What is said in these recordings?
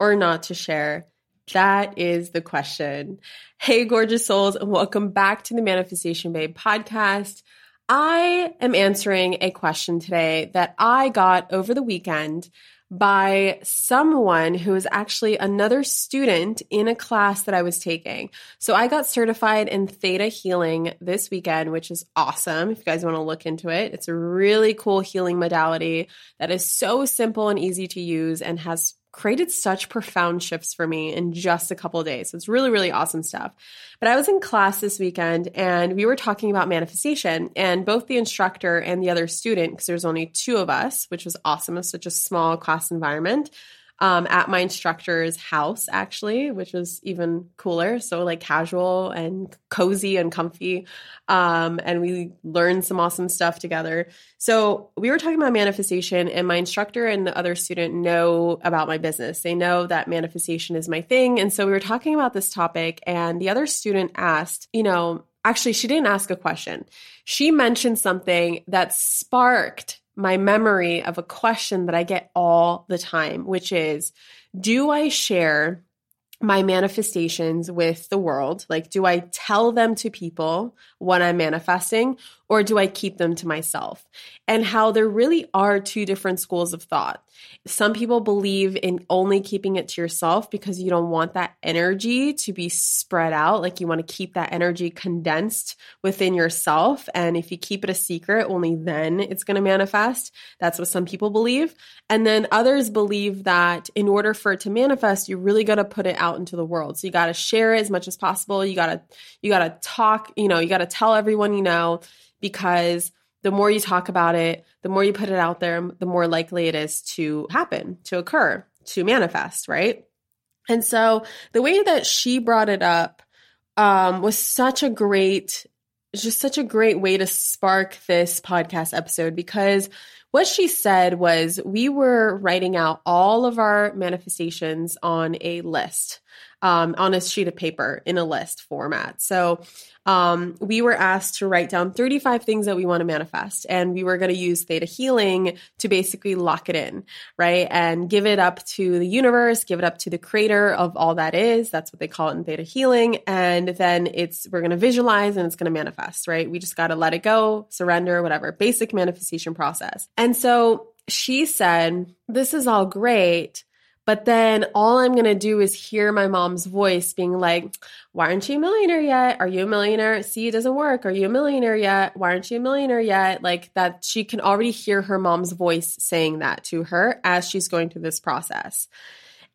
or not to share? That is the question. Hey, gorgeous souls, and welcome back to the Manifestation Babe podcast. I am answering a question today that I got over the weekend by someone who is actually another student in a class that I was taking. So I got certified in theta healing this weekend, which is awesome. If you guys want to look into it, it's a really cool healing modality that is so simple and easy to use and has created such profound shifts for me in just a couple days. It's really, really awesome stuff. But I was in class this weekend and we were talking about manifestation and both the instructor and the other student, because there's only two of us, which was awesome. It's such a small class environment um, at my instructor's house, actually, which was even cooler. So, like, casual and cozy and comfy. Um, and we learned some awesome stuff together. So, we were talking about manifestation, and my instructor and the other student know about my business. They know that manifestation is my thing. And so, we were talking about this topic, and the other student asked, you know, actually, she didn't ask a question. She mentioned something that sparked my memory of a question that I get all the time, which is Do I share my manifestations with the world? Like, do I tell them to people what I'm manifesting or do I keep them to myself? And how there really are two different schools of thought. Some people believe in only keeping it to yourself because you don't want that energy to be spread out. Like, you want to keep that energy condensed within yourself. And if you keep it a secret, only then it's going to manifest. That's what some people believe. And then others believe that in order for it to manifest, you really got to put it out into the world. So you got to share it as much as possible. You got to, you got to talk, you know, you got to tell everyone you know because the more you talk about it, the more you put it out there, the more likely it is to happen, to occur, to manifest, right? And so the way that she brought it up um, was such a great, just such a great way to spark this podcast episode because what she said was we were writing out all of our manifestations on a list um, on a sheet of paper in a list format. So um, we were asked to write down 35 things that we want to manifest. And we were going to use theta healing to basically lock it in, right? And give it up to the universe, give it up to the creator of all that is. That's what they call it in theta healing. And then it's, we're going to visualize and it's going to manifest, right? We just got to let it go, surrender, whatever, basic manifestation process. And so she said, This is all great But then all I'm going to do is hear my mom's voice being like, Why aren't you a millionaire yet? Are you a millionaire? See, it doesn't work. Are you a millionaire yet? Why aren't you a millionaire yet? Like that, she can already hear her mom's voice saying that to her as she's going through this process.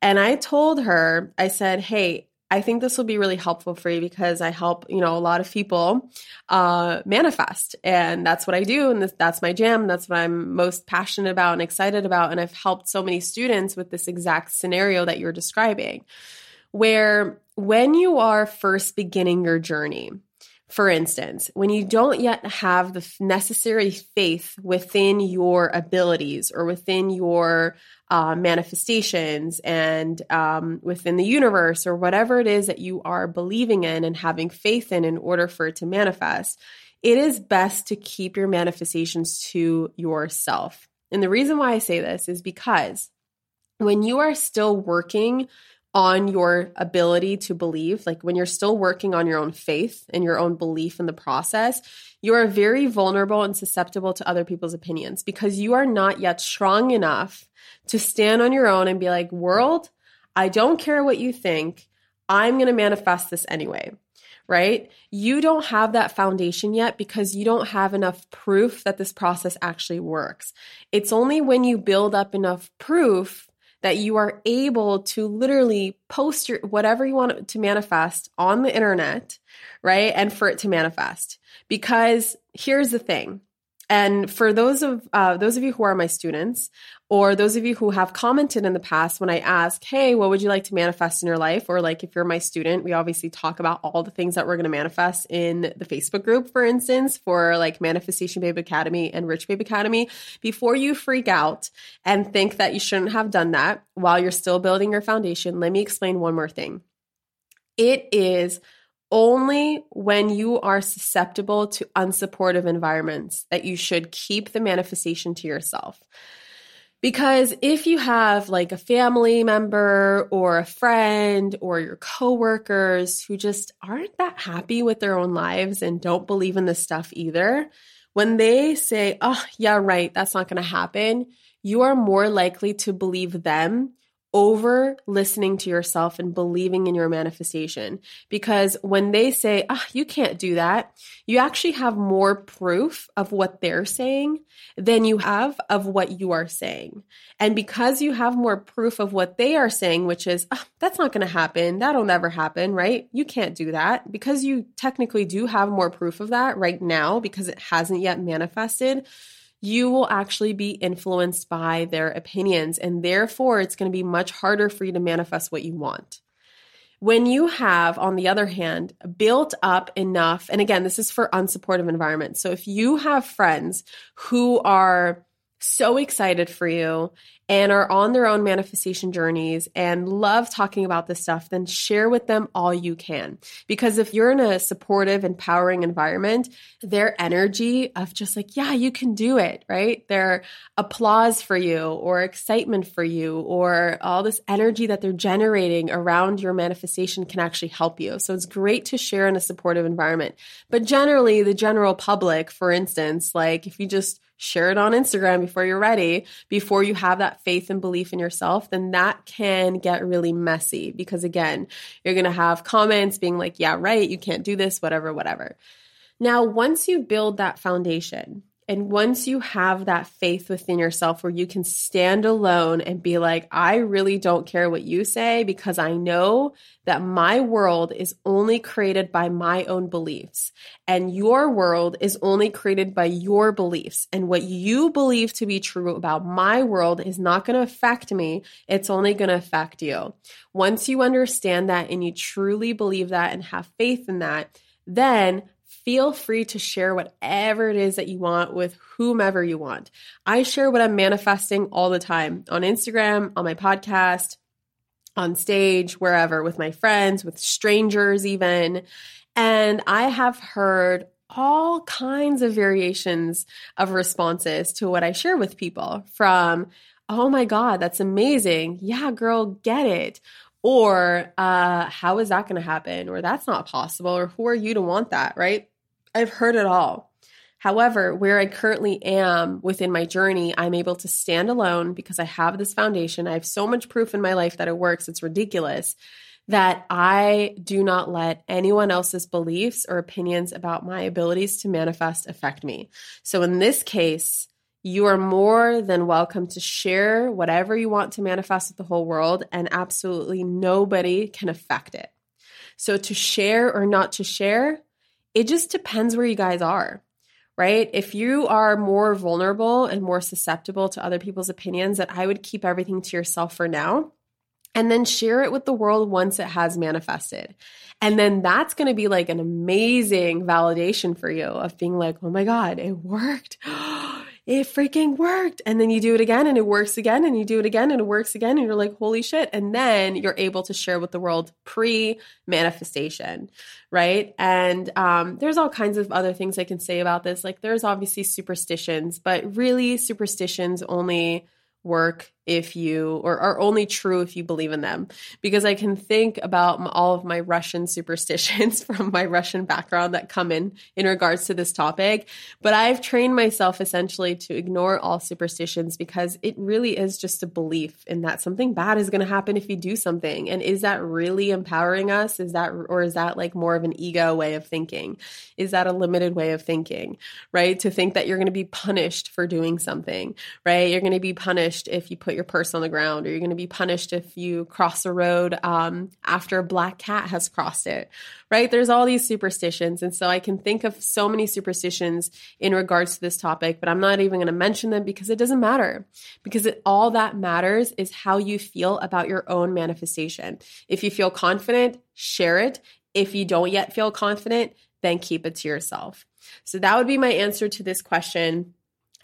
And I told her, I said, Hey, I think this will be really helpful for you because I help, you know, a lot of people uh, manifest. And that's what I do. And this, that's my jam. That's what I'm most passionate about and excited about. And I've helped so many students with this exact scenario that you're describing, where when you are first beginning your journey, for instance, when you don't yet have the necessary faith within your abilities or within your uh, manifestations and um, within the universe or whatever it is that you are believing in and having faith in in order for it to manifest, it is best to keep your manifestations to yourself. And the reason why I say this is because when you are still working on your ability to believe, like when you're still working on your own faith and your own belief in the process, you are very vulnerable and susceptible to other people's opinions because you are not yet strong enough to stand on your own and be like, world, I don't care what you think. I'm going to manifest this anyway. Right? You don't have that foundation yet because you don't have enough proof that this process actually works. It's only when you build up enough proof that you are able to literally post your whatever you want to manifest on the internet, right? And for it to manifest. Because here's the thing. And for those of uh, those of you who are my students, or those of you who have commented in the past when I ask, hey, what would you like to manifest in your life? Or like if you're my student, we obviously talk about all the things that we're going to manifest in the Facebook group, for instance, for like Manifestation Babe Academy and Rich Babe Academy. Before you freak out and think that you shouldn't have done that while you're still building your foundation, let me explain one more thing. It is only when you are susceptible to unsupportive environments that you should keep the manifestation to yourself. Because if you have like a family member or a friend or your coworkers who just aren't that happy with their own lives and don't believe in this stuff either, when they say, oh, yeah, right, that's not going to happen, you are more likely to believe them over listening to yourself and believing in your manifestation. Because when they say, ah, oh, you can't do that, you actually have more proof of what they're saying than you have of what you are saying. And because you have more proof of what they are saying, which is, oh, that's not going to happen, that'll never happen, right? You can't do that. Because you technically do have more proof of that right now because it hasn't yet manifested you will actually be influenced by their opinions. And therefore, it's going to be much harder for you to manifest what you want. When you have, on the other hand, built up enough, and again, this is for unsupportive environments. So if you have friends who are so excited for you and are on their own manifestation journeys and love talking about this stuff, then share with them all you can. Because if you're in a supportive, empowering environment, their energy of just like, yeah, you can do it, right? Their applause for you or excitement for you or all this energy that they're generating around your manifestation can actually help you. So it's great to share in a supportive environment. But generally, the general public, for instance, like if you just share it on Instagram before you're ready, before you have that faith and belief in yourself, then that can get really messy because again, you're going to have comments being like, yeah, right, you can't do this, whatever, whatever. Now, once you build that foundation, and once you have that faith within yourself where you can stand alone and be like, I really don't care what you say because I know that my world is only created by my own beliefs and your world is only created by your beliefs. And what you believe to be true about my world is not going to affect me. It's only going to affect you. Once you understand that and you truly believe that and have faith in that, then feel free to share whatever it is that you want with whomever you want. I share what I'm manifesting all the time on Instagram, on my podcast, on stage, wherever, with my friends, with strangers, even. And I have heard all kinds of variations of responses to what I share with people from, oh my God, that's amazing. Yeah, girl, get it. Or, uh, how is that going to happen? Or that's not possible. Or who are you to want that, right? I've heard it all. However, where I currently am within my journey, I'm able to stand alone because I have this foundation. I have so much proof in my life that it works. It's ridiculous that I do not let anyone else's beliefs or opinions about my abilities to manifest affect me. So in this case, you are more than welcome to share whatever you want to manifest with the whole world, and absolutely nobody can affect it. So, to share or not to share, it just depends where you guys are right? If you are more vulnerable and more susceptible to other people's opinions, that I would keep everything to yourself for now and then share it with the world once it has manifested. And then that's going to be like an amazing validation for you of being like, oh my God, it worked. Oh it freaking worked. And then you do it again and it works again and you do it again and it works again. And you're like, holy shit. And then you're able to share with the world pre manifestation, right? And um, there's all kinds of other things I can say about this. Like, there's obviously superstitions, but really, superstitions only work if you or are only true if you believe in them. Because i can think about all of my russian superstitions from my russian background that come in in regards to this topic. But i've trained myself essentially to ignore all superstitions because it really is just a belief in that something bad is going to happen if you do something. And is that really empowering us? Is that or is that like more of an ego way of thinking? Is that a limited way of thinking right? To think that you're going to be punished for doing something right? You're going to be punished if you put put your purse on the ground, or you're going to be punished if you cross a road um, after a black cat has crossed it, right? There's all these superstitions. And so I can think of so many superstitions in regards to this topic, but I'm not even going to mention them because it doesn't matter. Because it, all that matters is how you feel about your own manifestation. If you feel confident, share it. If you don't yet feel confident, then keep it to yourself. So that would be my answer to this question.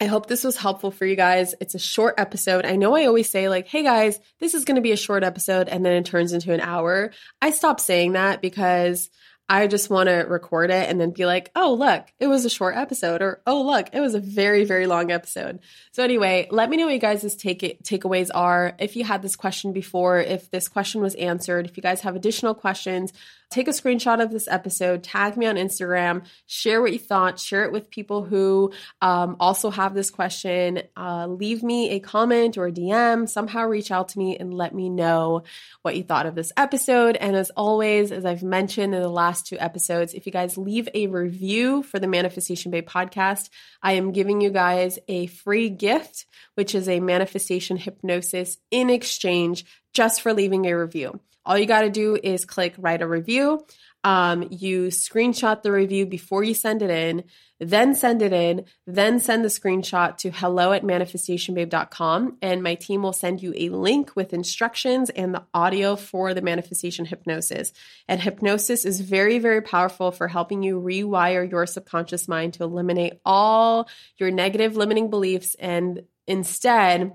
I hope this was helpful for you guys. It's a short episode. I know I always say, like, hey guys, this is going to be a short episode, and then it turns into an hour. I stopped saying that because I just want to record it and then be like, oh, look, it was a short episode, or oh, look, it was a very, very long episode. So, anyway, let me know what you guys' take takeaways are. If you had this question before, if this question was answered, if you guys have additional questions, take a screenshot of this episode, tag me on Instagram, share what you thought, share it with people who um, also have this question. Uh, leave me a comment or a DM, somehow reach out to me and let me know what you thought of this episode. And as always, as I've mentioned in the last two episodes, if you guys leave a review for the Manifestation Babe podcast, I am giving you guys a free gift, which is a manifestation hypnosis in exchange just for leaving a review. All you got to do is click write a review. Um, you screenshot the review before you send it in, then send it in, then send the screenshot to hello at manifestationbabe.com. And my team will send you a link with instructions and the audio for the manifestation hypnosis. And hypnosis is very, very powerful for helping you rewire your subconscious mind to eliminate all your negative limiting beliefs and instead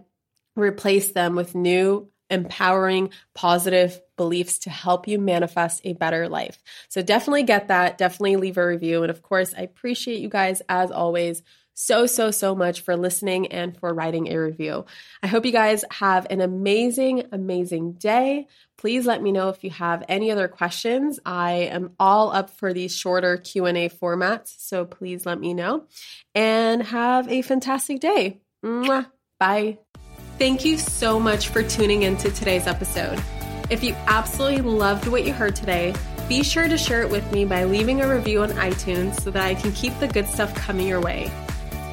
replace them with new empowering, positive beliefs to help you manifest a better life. So definitely get that. Definitely leave a review. And of course, I appreciate you guys as always so, so, so much for listening and for writing a review. I hope you guys have an amazing, amazing day. Please let me know if you have any other questions. I am all up for these shorter Q&A formats, so please let me know. And have a fantastic day. Mwah. Bye. Thank you so much for tuning into today's episode. If you absolutely loved what you heard today, be sure to share it with me by leaving a review on iTunes so that I can keep the good stuff coming your way.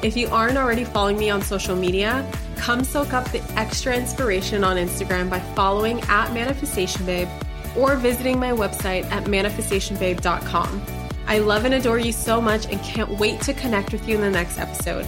If you aren't already following me on social media, come soak up the extra inspiration on Instagram by following at Manifestation Babe or visiting my website at manifestationbabe.com. I love and adore you so much and can't wait to connect with you in the next episode.